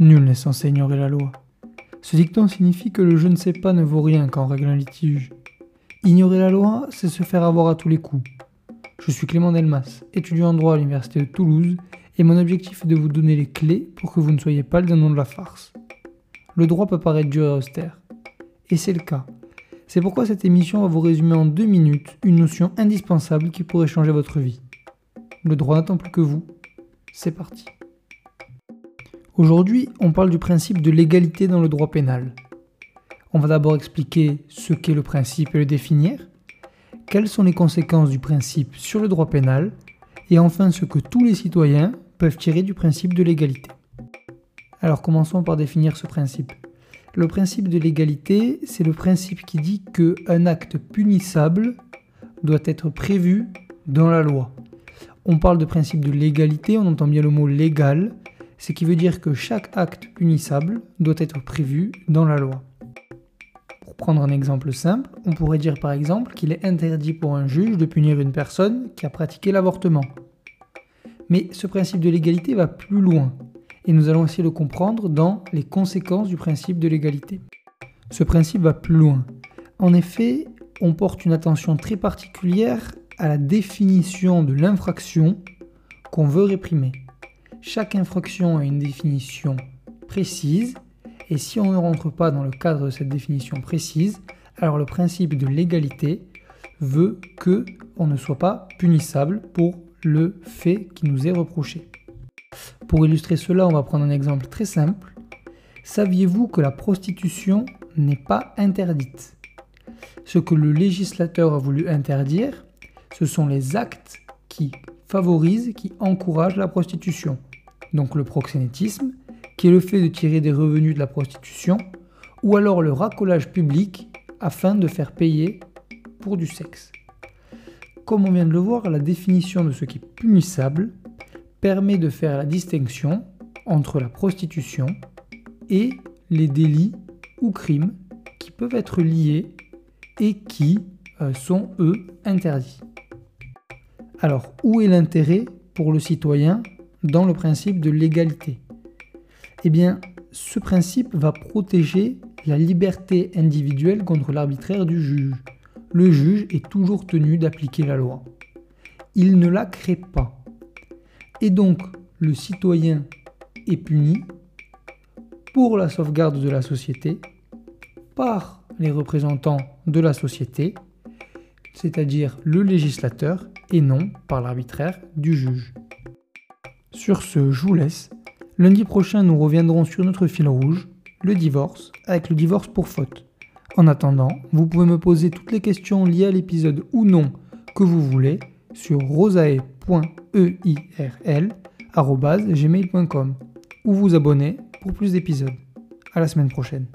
Nul n'est censé ignorer la loi. Ce dicton signifie que le je ne sais pas ne vaut rien quand on règle un litige. Ignorer la loi, c'est se faire avoir à tous les coups. Je suis Clément Delmas, étudiant en droit à l'Université de Toulouse, et mon objectif est de vous donner les clés pour que vous ne soyez pas le dindon de la farce. Le droit peut paraître dur et austère, et c'est le cas. C'est pourquoi cette émission va vous résumer en deux minutes une notion indispensable qui pourrait changer votre vie. Le droit n'attend plus que vous. C'est parti. Aujourd'hui, on parle du principe de l'égalité dans le droit pénal. On va d'abord expliquer ce qu'est le principe et le définir, quelles sont les conséquences du principe sur le droit pénal, et enfin ce que tous les citoyens peuvent tirer du principe de l'égalité. Alors commençons par définir ce principe. Le principe de l'égalité, c'est le principe qui dit qu'un acte punissable doit être prévu dans la loi. On parle de principe de l'égalité, on entend bien le mot légal, ce qui veut dire que chaque acte punissable doit être prévu dans la loi. Pour prendre un exemple simple, on pourrait dire par exemple qu'il est interdit pour un juge de punir une personne qui a pratiqué l'avortement. Mais ce principe de l'égalité va plus loin, et nous allons essayer de le comprendre dans les conséquences du principe de l'égalité. Ce principe va plus loin. En effet, on porte une attention très particulière à la définition de l'infraction qu'on veut réprimer. Chaque infraction a une définition précise et si on ne rentre pas dans le cadre de cette définition précise, alors le principe de l'égalité veut que on ne soit pas punissable pour le fait qui nous est reproché. Pour illustrer cela, on va prendre un exemple très simple. Saviez-vous que la prostitution n'est pas interdite? Ce que le législateur a voulu interdire, ce sont les actes qui favorisent, qui encouragent la prostitution donc le proxénétisme, qui est le fait de tirer des revenus de la prostitution, ou alors le racolage public afin de faire payer pour du sexe. Comme on vient de le voir, la définition de ce qui est punissable permet de faire la distinction entre la prostitution et les délits ou crimes qui peuvent être liés et qui euh, sont, eux, interdits. Alors, où est l'intérêt pour le citoyen dans le principe de l'égalité Eh bien, ce principe va protéger la liberté individuelle contre l'arbitraire du juge. Le juge est toujours tenu d'appliquer la loi. Il ne la crée pas. Et donc, le citoyen est puni pour la sauvegarde de la société par les représentants de la société, c'est-à-dire le législateur, et non par l'arbitraire du juge. Sur ce, je vous laisse. Lundi prochain, nous reviendrons sur notre fil rouge, le divorce, avec le divorce pour faute. En attendant, vous pouvez me poser toutes les questions liées à l'épisode ou non que vous voulez sur rosae.eirl.gmail.com ou vous abonner pour plus d'épisodes. À la semaine prochaine.